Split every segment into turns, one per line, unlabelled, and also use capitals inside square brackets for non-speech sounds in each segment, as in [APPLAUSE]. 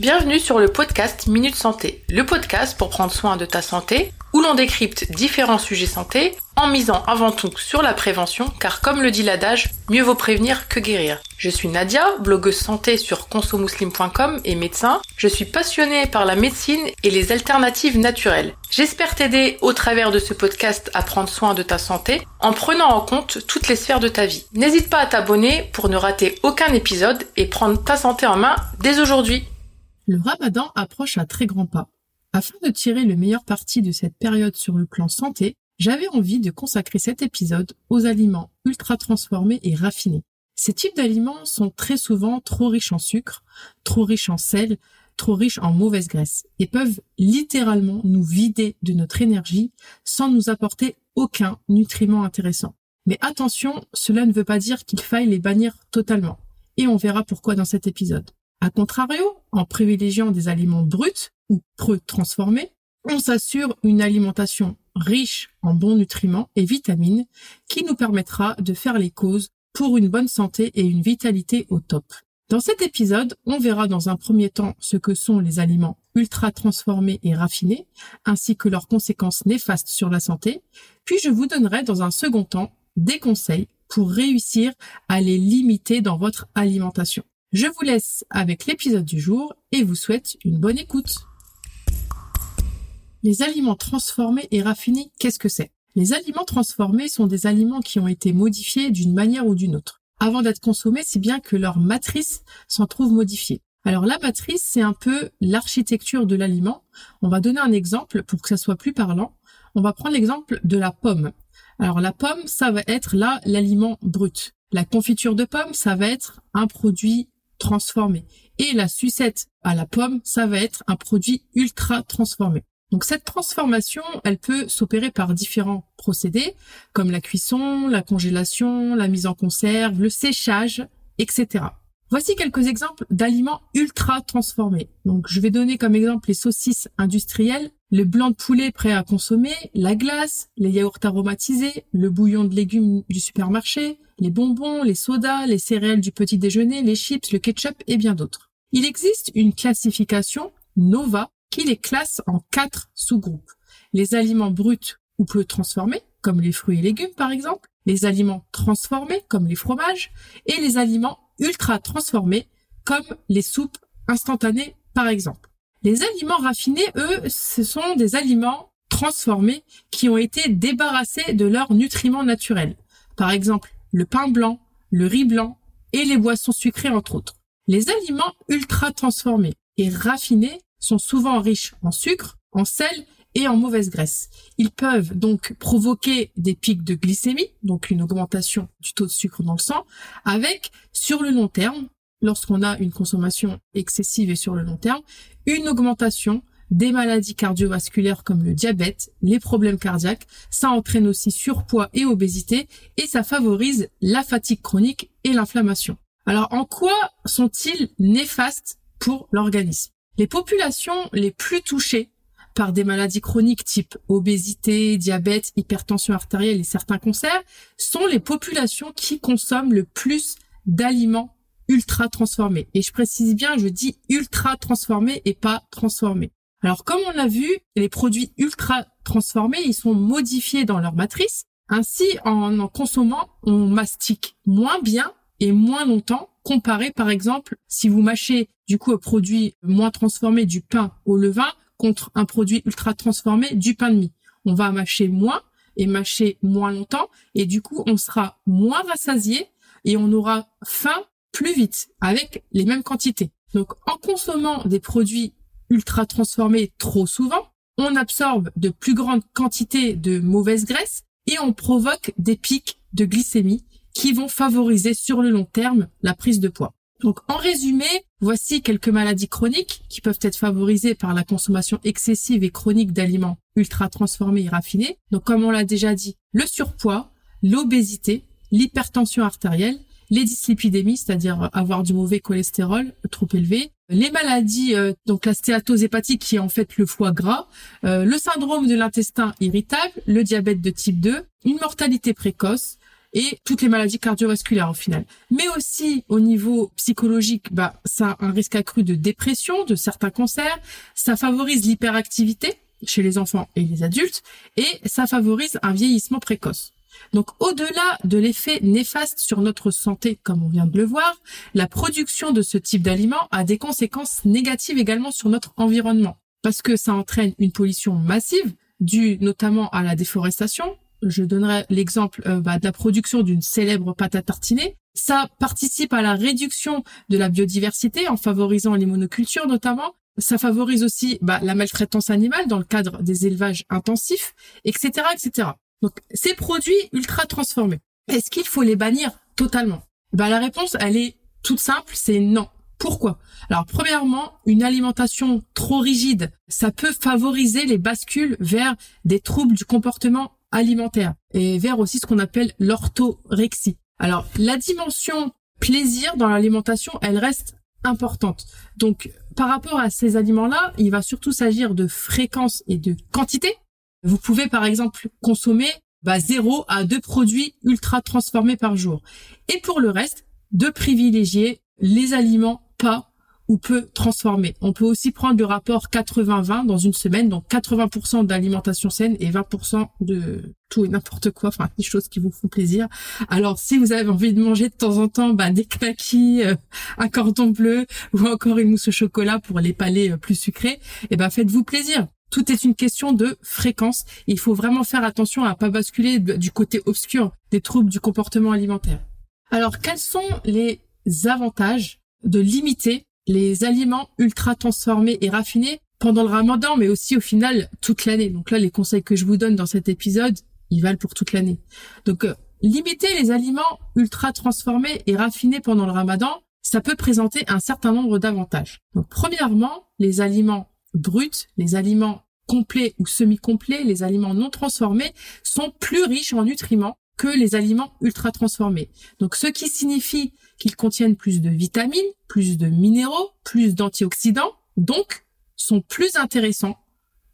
Bienvenue sur le podcast Minute Santé, le podcast pour prendre soin de ta santé, où l'on décrypte différents sujets santé en misant avant tout sur la prévention, car comme le dit l'adage, mieux vaut prévenir que guérir. Je suis Nadia, blogueuse santé sur consomuslim.com et médecin. Je suis passionnée par la médecine et les alternatives naturelles. J'espère t'aider au travers de ce podcast à prendre soin de ta santé en prenant en compte toutes les sphères de ta vie. N'hésite pas à t'abonner pour ne rater aucun épisode et prendre ta santé en main dès aujourd'hui.
Le ramadan approche à très grands pas. Afin de tirer le meilleur parti de cette période sur le plan santé, j'avais envie de consacrer cet épisode aux aliments ultra transformés et raffinés. Ces types d'aliments sont très souvent trop riches en sucre, trop riches en sel, trop riches en mauvaise graisse et peuvent littéralement nous vider de notre énergie sans nous apporter aucun nutriment intéressant. Mais attention, cela ne veut pas dire qu'il faille les bannir totalement. Et on verra pourquoi dans cet épisode. A contrario, en privilégiant des aliments bruts ou peu transformés, on s'assure une alimentation riche en bons nutriments et vitamines qui nous permettra de faire les causes pour une bonne santé et une vitalité au top. Dans cet épisode, on verra dans un premier temps ce que sont les aliments ultra transformés et raffinés, ainsi que leurs conséquences néfastes sur la santé, puis je vous donnerai dans un second temps des conseils pour réussir à les limiter dans votre alimentation. Je vous laisse avec l'épisode du jour et vous souhaite une bonne écoute. Les aliments transformés et raffinés, qu'est-ce que c'est? Les aliments transformés sont des aliments qui ont été modifiés d'une manière ou d'une autre. Avant d'être consommés, si bien que leur matrice s'en trouve modifiée. Alors la matrice, c'est un peu l'architecture de l'aliment. On va donner un exemple pour que ça soit plus parlant. On va prendre l'exemple de la pomme. Alors la pomme, ça va être là l'aliment brut. La confiture de pomme, ça va être un produit Et la sucette à la pomme, ça va être un produit ultra transformé. Donc cette transformation, elle peut s'opérer par différents procédés, comme la cuisson, la congélation, la mise en conserve, le séchage, etc. Voici quelques exemples d'aliments ultra transformés. Donc je vais donner comme exemple les saucisses industrielles, le blanc de poulet prêt à consommer, la glace, les yaourts aromatisés, le bouillon de légumes du supermarché, les bonbons, les sodas, les céréales du petit déjeuner, les chips, le ketchup et bien d'autres. Il existe une classification NOVA qui les classe en quatre sous-groupes. Les aliments bruts ou peu transformés, comme les fruits et légumes par exemple, les aliments transformés, comme les fromages, et les aliments ultra transformés, comme les soupes instantanées par exemple. Les aliments raffinés, eux, ce sont des aliments transformés qui ont été débarrassés de leurs nutriments naturels. Par exemple, le pain blanc, le riz blanc et les boissons sucrées entre autres. Les aliments ultra transformés et raffinés sont souvent riches en sucre, en sel et en mauvaise graisse. Ils peuvent donc provoquer des pics de glycémie, donc une augmentation du taux de sucre dans le sang, avec, sur le long terme, lorsqu'on a une consommation excessive et sur le long terme, une augmentation des maladies cardiovasculaires comme le diabète, les problèmes cardiaques, ça entraîne aussi surpoids et obésité et ça favorise la fatigue chronique et l'inflammation. Alors en quoi sont-ils néfastes pour l'organisme? Les populations les plus touchées par des maladies chroniques type obésité, diabète, hypertension artérielle et certains cancers sont les populations qui consomment le plus d'aliments ultra transformés. Et je précise bien, je dis ultra transformés et pas transformés. Alors comme on l'a vu, les produits ultra transformés, ils sont modifiés dans leur matrice. Ainsi, en en consommant, on mastique moins bien et moins longtemps comparé par exemple si vous mâchez du coup un produit moins transformé du pain au levain contre un produit ultra transformé du pain de mie. On va mâcher moins et mâcher moins longtemps et du coup on sera moins rassasié et on aura faim plus vite avec les mêmes quantités. Donc en consommant des produits ultra transformés trop souvent, on absorbe de plus grandes quantités de mauvaise graisse et on provoque des pics de glycémie qui vont favoriser sur le long terme la prise de poids. Donc en résumé, voici quelques maladies chroniques qui peuvent être favorisées par la consommation excessive et chronique d'aliments ultra transformés et raffinés. Donc comme on l'a déjà dit, le surpoids, l'obésité, l'hypertension artérielle, les dyslipidémies, c'est-à-dire avoir du mauvais cholestérol trop élevé, les maladies, euh, donc la stéatose hépatique qui est en fait le foie gras, euh, le syndrome de l'intestin irritable, le diabète de type 2, une mortalité précoce et toutes les maladies cardiovasculaires au final. Mais aussi au niveau psychologique, bah ça a un risque accru de dépression, de certains cancers, ça favorise l'hyperactivité chez les enfants et les adultes et ça favorise un vieillissement précoce. Donc au-delà de l'effet néfaste sur notre santé, comme on vient de le voir, la production de ce type d'aliments a des conséquences négatives également sur notre environnement, parce que ça entraîne une pollution massive, due notamment à la déforestation. Je donnerai l'exemple euh, bah, de la production d'une célèbre pâte à tartiner. Ça participe à la réduction de la biodiversité en favorisant les monocultures notamment. Ça favorise aussi bah, la maltraitance animale dans le cadre des élevages intensifs, etc., etc. Donc, ces produits ultra transformés, est-ce qu'il faut les bannir totalement? Ben, La réponse, elle est toute simple, c'est non. Pourquoi? Alors, premièrement, une alimentation trop rigide, ça peut favoriser les bascules vers des troubles du comportement alimentaire et vers aussi ce qu'on appelle l'orthorexie. Alors, la dimension plaisir dans l'alimentation, elle reste importante. Donc, par rapport à ces aliments-là, il va surtout s'agir de fréquence et de quantité. Vous pouvez par exemple consommer bah, 0 à deux produits ultra transformés par jour. Et pour le reste, de privilégier les aliments pas ou peu transformés. On peut aussi prendre le rapport 80-20 dans une semaine, donc 80% d'alimentation saine et 20% de tout et n'importe quoi, enfin des choses qui vous font plaisir. Alors si vous avez envie de manger de temps en temps bah, des knackis, euh, un cordon bleu ou encore une mousse au chocolat pour les palais euh, plus sucrés, eh ben faites-vous plaisir. Tout est une question de fréquence. Il faut vraiment faire attention à pas basculer du côté obscur des troubles du comportement alimentaire. Alors, quels sont les avantages de limiter les aliments ultra transformés et raffinés pendant le ramadan, mais aussi au final toute l'année? Donc là, les conseils que je vous donne dans cet épisode, ils valent pour toute l'année. Donc, euh, limiter les aliments ultra transformés et raffinés pendant le ramadan, ça peut présenter un certain nombre d'avantages. Donc, premièrement, les aliments bruts, les aliments complets ou semi-complets, les aliments non transformés, sont plus riches en nutriments que les aliments ultra transformés. Donc ce qui signifie qu'ils contiennent plus de vitamines, plus de minéraux, plus d'antioxydants, donc sont plus intéressants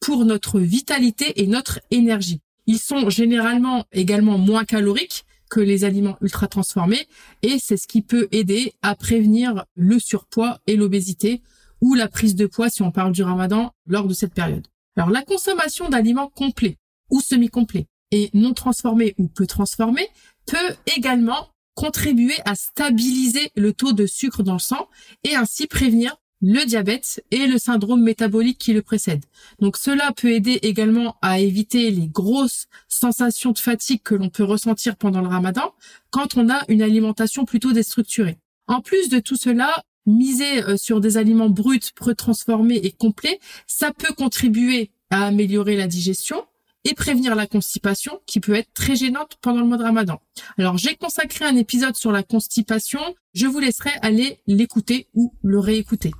pour notre vitalité et notre énergie. Ils sont généralement également moins caloriques que les aliments ultra transformés et c'est ce qui peut aider à prévenir le surpoids et l'obésité ou la prise de poids si on parle du ramadan lors de cette période. Alors la consommation d'aliments complets ou semi-complets et non transformés ou peu transformés peut également contribuer à stabiliser le taux de sucre dans le sang et ainsi prévenir le diabète et le syndrome métabolique qui le précède. Donc cela peut aider également à éviter les grosses sensations de fatigue que l'on peut ressentir pendant le ramadan quand on a une alimentation plutôt déstructurée. En plus de tout cela, miser euh, sur des aliments bruts, pré-transformés et complets, ça peut contribuer à améliorer la digestion et prévenir la constipation qui peut être très gênante pendant le mois de Ramadan. Alors j'ai consacré un épisode sur la constipation, je vous laisserai aller l'écouter ou le réécouter.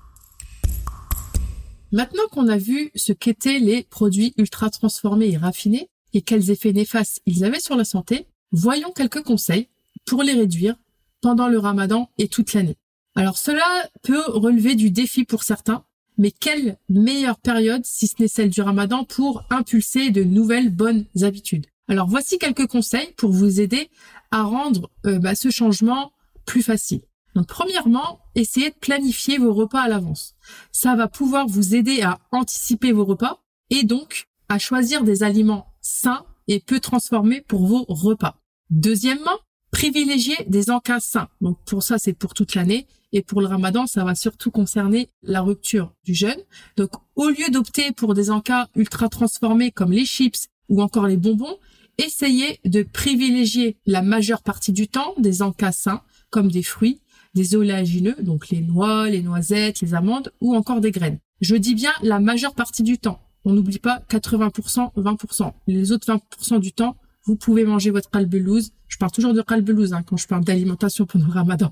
Maintenant qu'on a vu ce qu'étaient les produits ultra transformés et raffinés et quels effets néfastes ils avaient sur la santé, voyons quelques conseils pour les réduire pendant le Ramadan et toute l'année. Alors cela peut relever du défi pour certains, mais quelle meilleure période, si ce n'est celle du ramadan, pour impulser de nouvelles bonnes habitudes? Alors voici quelques conseils pour vous aider à rendre euh, bah, ce changement plus facile. Donc premièrement, essayez de planifier vos repas à l'avance. Ça va pouvoir vous aider à anticiper vos repas et donc à choisir des aliments sains et peu transformés pour vos repas. Deuxièmement, privilégier des encas sains. Donc pour ça, c'est pour toute l'année. Et pour le ramadan, ça va surtout concerner la rupture du jeûne. Donc au lieu d'opter pour des encas ultra transformés comme les chips ou encore les bonbons, essayez de privilégier la majeure partie du temps des encas sains comme des fruits, des oléagineux, donc les noix, les noisettes, les amandes ou encore des graines. Je dis bien la majeure partie du temps. On n'oublie pas 80%, 20%. Les autres 20% du temps, vous pouvez manger votre qalbelouz. Je parle toujours de qalbelouz hein, quand je parle d'alimentation pendant le ramadan.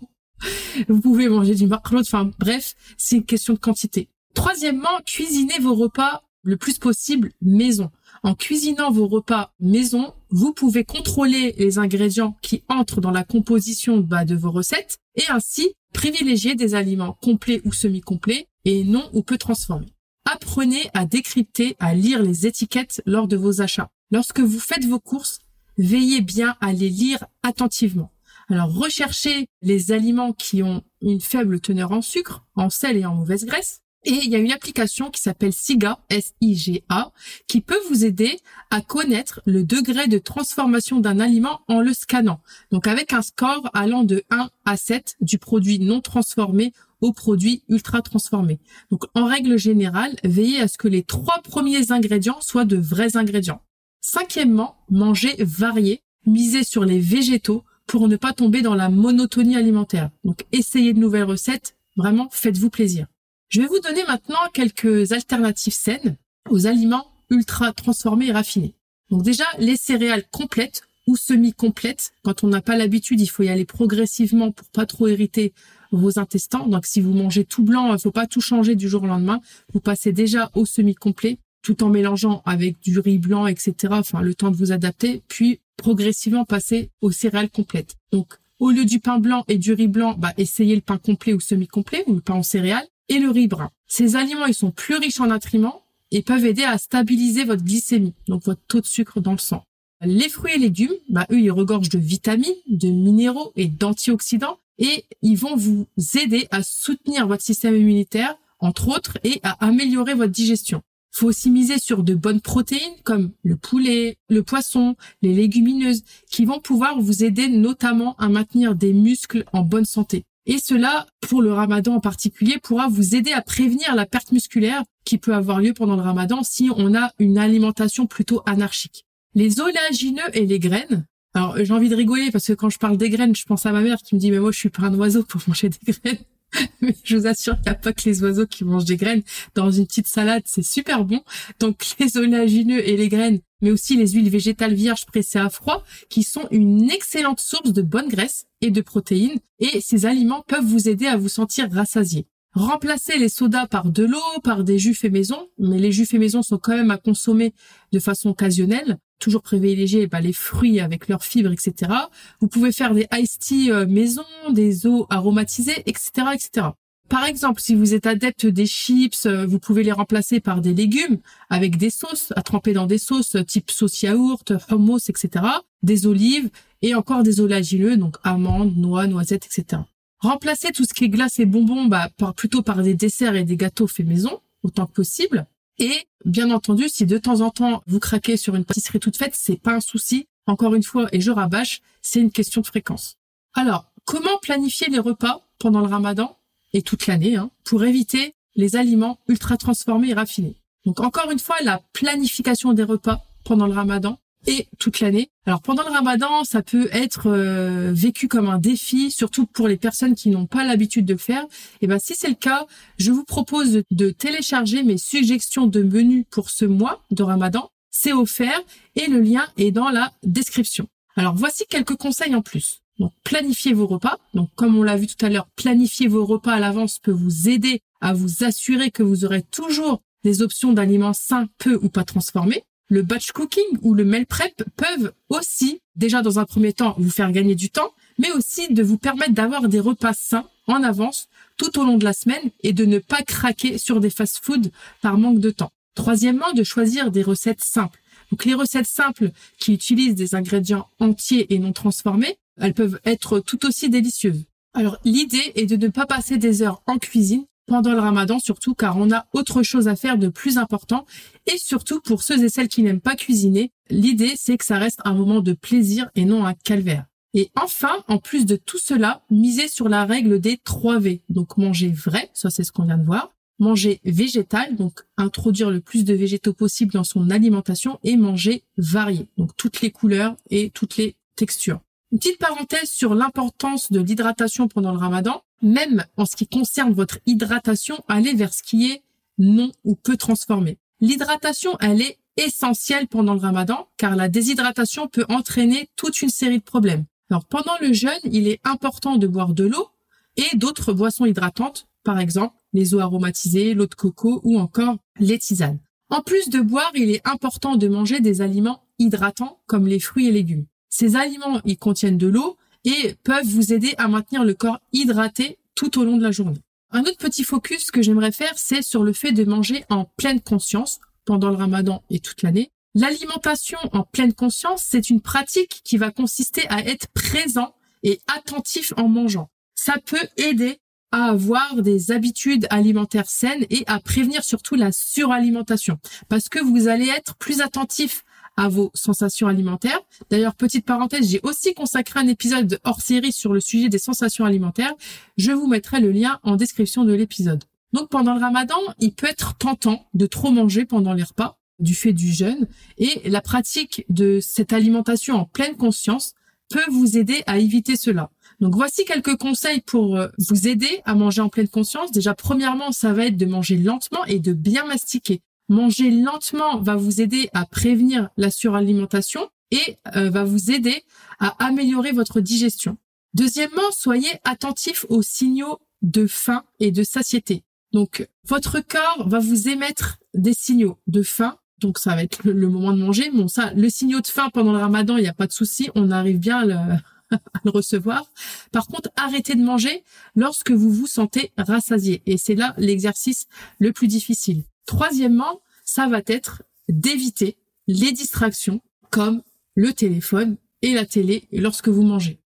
Vous pouvez manger du makrot. Enfin bref, c'est une question de quantité. Troisièmement, cuisinez vos repas le plus possible maison. En cuisinant vos repas maison, vous pouvez contrôler les ingrédients qui entrent dans la composition de vos recettes et ainsi privilégier des aliments complets ou semi-complets et non ou peu transformés. Apprenez à décrypter, à lire les étiquettes lors de vos achats. Lorsque vous faites vos courses, veillez bien à les lire attentivement. Alors recherchez les aliments qui ont une faible teneur en sucre, en sel et en mauvaise graisse. Et il y a une application qui s'appelle SIGA, S-I-G-A, qui peut vous aider à connaître le degré de transformation d'un aliment en le scannant. Donc avec un score allant de 1 à 7 du produit non transformé au produit ultra transformé. Donc en règle générale, veillez à ce que les trois premiers ingrédients soient de vrais ingrédients. Cinquièmement, mangez varié, misez sur les végétaux pour ne pas tomber dans la monotonie alimentaire. Donc essayez de nouvelles recettes, vraiment faites-vous plaisir. Je vais vous donner maintenant quelques alternatives saines aux aliments ultra transformés et raffinés. Donc déjà, les céréales complètes ou semi-complètes. Quand on n'a pas l'habitude, il faut y aller progressivement pour pas trop irriter vos intestins. Donc si vous mangez tout blanc, il faut pas tout changer du jour au lendemain. Vous passez déjà au semi-complet tout en mélangeant avec du riz blanc, etc. Enfin, le temps de vous adapter, puis progressivement passer aux céréales complètes. Donc, au lieu du pain blanc et du riz blanc, bah, essayez le pain complet ou semi-complet ou le pain en céréales et le riz brun. Ces aliments, ils sont plus riches en nutriments et peuvent aider à stabiliser votre glycémie, donc votre taux de sucre dans le sang. Les fruits et légumes, bah, eux, ils regorgent de vitamines, de minéraux et d'antioxydants et ils vont vous aider à soutenir votre système immunitaire, entre autres, et à améliorer votre digestion. Faut aussi miser sur de bonnes protéines comme le poulet, le poisson, les légumineuses, qui vont pouvoir vous aider notamment à maintenir des muscles en bonne santé. Et cela, pour le ramadan en particulier, pourra vous aider à prévenir la perte musculaire qui peut avoir lieu pendant le ramadan si on a une alimentation plutôt anarchique. Les oléagineux et les graines. Alors, j'ai envie de rigoler parce que quand je parle des graines, je pense à ma mère qui me dit, mais moi, je suis pas un oiseau pour manger des [LAUGHS] graines. [LAUGHS] Mais je vous assure qu'il n'y a pas que les oiseaux qui mangent des graines. Dans une petite salade, c'est super bon. Donc [LAUGHS] les oléagineux et les graines, mais aussi les huiles végétales vierges pressées à froid, qui sont une excellente source de bonne graisse et de protéines. Et ces aliments peuvent vous aider à vous sentir rassasié. Remplacez les sodas par de l'eau, par des jus faits maison, mais les jus faits maison sont quand même à consommer de façon occasionnelle. Toujours privilégier bah, les fruits avec leurs fibres, etc. Vous pouvez faire des iced tea euh, maison, des eaux aromatisées, etc., etc. Par exemple, si vous êtes adepte des chips, euh, vous pouvez les remplacer par des légumes avec des sauces à tremper dans des sauces type sauce yaourt, hummus, etc. Des olives et encore des oléagineux, donc amandes, noix, noisettes, etc. Remplacer tout ce qui est glace et bonbons bah, par, plutôt par des desserts et des gâteaux faits maison, autant que possible. Et bien entendu, si de temps en temps vous craquez sur une pâtisserie toute faite, c'est pas un souci. Encore une fois, et je rabâche, c'est une question de fréquence. Alors, comment planifier les repas pendant le ramadan et toute l'année hein, pour éviter les aliments ultra transformés et raffinés? Donc encore une fois, la planification des repas pendant le ramadan, et toute l'année. Alors pendant le ramadan, ça peut être euh, vécu comme un défi, surtout pour les personnes qui n'ont pas l'habitude de le faire. Et ben si c'est le cas, je vous propose de, télécharger mes suggestions de menus pour ce mois de ramadan. C'est offert et le lien est dans la description. Alors voici quelques conseils en plus. Donc planifiez vos repas. Donc comme on l'a vu tout à l'heure, planifier vos repas à l'avance peut vous aider à vous assurer que vous aurez toujours des options d'aliments sains, peu ou pas transformés le batch cooking ou le meal prep peuvent aussi, déjà dans un premier temps, vous faire gagner du temps, mais aussi de vous permettre d'avoir des repas sains en avance tout au long de la semaine et de ne pas craquer sur des fast-foods par manque de temps. Troisièmement, de choisir des recettes simples. Donc les recettes simples qui utilisent des ingrédients entiers et non transformés, elles peuvent être tout aussi délicieuses. Alors l'idée est de ne pas passer des heures en cuisine pendant le ramadan surtout car on a autre chose à faire de plus important et surtout pour ceux et celles qui n'aiment pas cuisiner, l'idée c'est que ça reste un moment de plaisir et non un calvaire. Et enfin, en plus de tout cela, miser sur la règle des 3 V. Donc manger vrai, ça c'est ce qu'on vient de voir, manger végétal, donc introduire le plus de végétaux possible dans son alimentation et manger varié, donc toutes les couleurs et toutes les textures. Une petite parenthèse sur l'importance de l'hydratation pendant le ramadan même en ce qui concerne votre hydratation, allez vers ce qui est non ou peu transformé. L'hydratation, elle est essentielle pendant le ramadan car la déshydratation peut entraîner toute une série de problèmes. Alors pendant le jeûne, il est important de boire de l'eau et d'autres boissons hydratantes, par exemple les eaux aromatisées, l'eau de coco ou encore les tisanes. En plus de boire, il est important de manger des aliments hydratants comme les fruits et légumes. Ces aliments, ils contiennent de l'eau, et peuvent vous aider à maintenir le corps hydraté tout au long de la journée. Un autre petit focus que j'aimerais faire, c'est sur le fait de manger en pleine conscience pendant le ramadan et toute l'année. L'alimentation en pleine conscience, c'est une pratique qui va consister à être présent et attentif en mangeant. Ça peut aider à avoir des habitudes alimentaires saines et à prévenir surtout la suralimentation parce que vous allez être plus attentif à vos sensations alimentaires. D'ailleurs, petite parenthèse, j'ai aussi consacré un épisode hors série sur le sujet des sensations alimentaires. Je vous mettrai le lien en description de l'épisode. Donc pendant le ramadan, il peut être tentant de trop manger pendant les repas du fait du jeûne et la pratique de cette alimentation en pleine conscience peut vous aider à éviter cela. Donc voici quelques conseils pour euh, vous aider à manger en pleine conscience. Déjà, premièrement, ça va être de manger lentement et de bien mastiquer. Manger lentement va vous aider à prévenir la suralimentation et euh, va vous aider à améliorer votre digestion. Deuxièmement, soyez attentif aux signaux de faim et de satiété. Donc, votre corps va vous émettre des signaux de faim. Donc, ça va être le, moment de manger. Bon, ça, le signaux de faim pendant le ramadan, il n'y a pas de souci. On arrive bien à le, [LAUGHS] à le recevoir. Par contre, arrêtez de manger lorsque vous vous sentez rassasié. Et c'est là l'exercice le plus difficile. Troisièmement, ça va être d'éviter les distractions comme le téléphone et la télé lorsque vous mangez.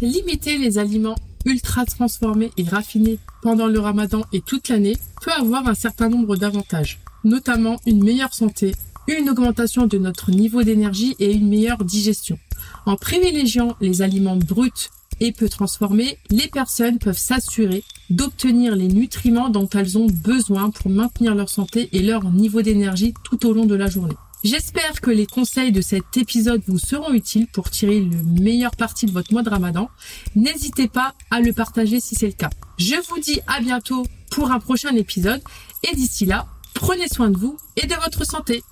Limiter les aliments ultra transformés et raffinés pendant le ramadan et toute l'année peut avoir un certain nombre d'avantages, notamment une meilleure santé, une augmentation de notre niveau d'énergie et une meilleure digestion. En privilégiant les aliments bruts et peu transformés, les personnes peuvent s'assurer d'obtenir les nutriments dont elles ont besoin pour maintenir leur santé et leur niveau d'énergie tout au long de la journée. J'espère que les conseils de cet épisode vous seront utiles pour tirer le meilleur parti de votre mois de ramadan. N'hésitez pas à le partager si c'est le cas. Je vous dis à bientôt pour un prochain épisode et d'ici là, prenez soin de vous et de votre santé.